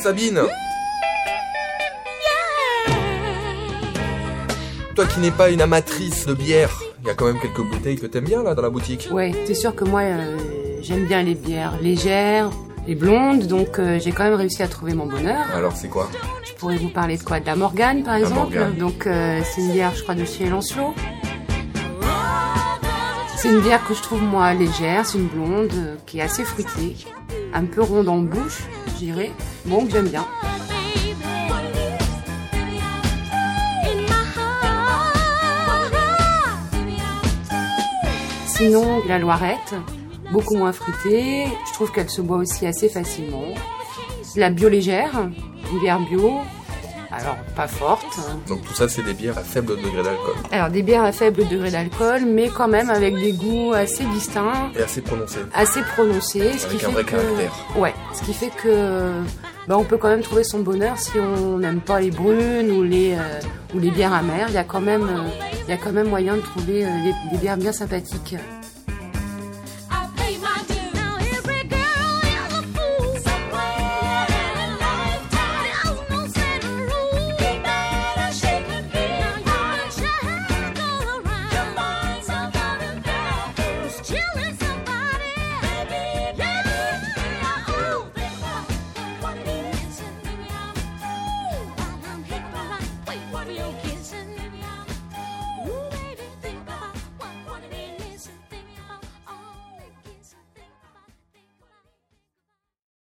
Sabine Toi qui n'es pas une amatrice de bière, il y a quand même quelques bouteilles que t'aimes bien là dans la boutique. Ouais, c'est sûr que moi euh, j'aime bien les bières légères, les blondes, donc euh, j'ai quand même réussi à trouver mon bonheur. Alors c'est quoi? Je pourrais vous parler de quoi? De la Morgane par exemple. Morgane. Donc euh, c'est une bière, je crois, de chez Lancelot. C'est une bière que je trouve moi légère, c'est une blonde euh, qui est assez fruitée, un peu ronde en bouche, je dirais. Bon, j'aime bien. Sinon, la Loirette, beaucoup moins fruitée. Je trouve qu'elle se boit aussi assez facilement. La bio légère, une bière bio. Alors, pas forte. Donc tout ça c'est des bières à faible degré d'alcool. Alors, des bières à faible degré d'alcool, mais quand même avec des goûts assez distincts, Et assez prononcé. assez prononcés. Ce Avec qui un fait vrai que... caractère. Ouais, ce qui fait que ben, on peut quand même trouver son bonheur si on n'aime pas les brunes ou les, euh, ou les bières amères. Il y a quand même, euh, il y a quand même moyen de trouver euh, des- des bières bien sympathiques. what do you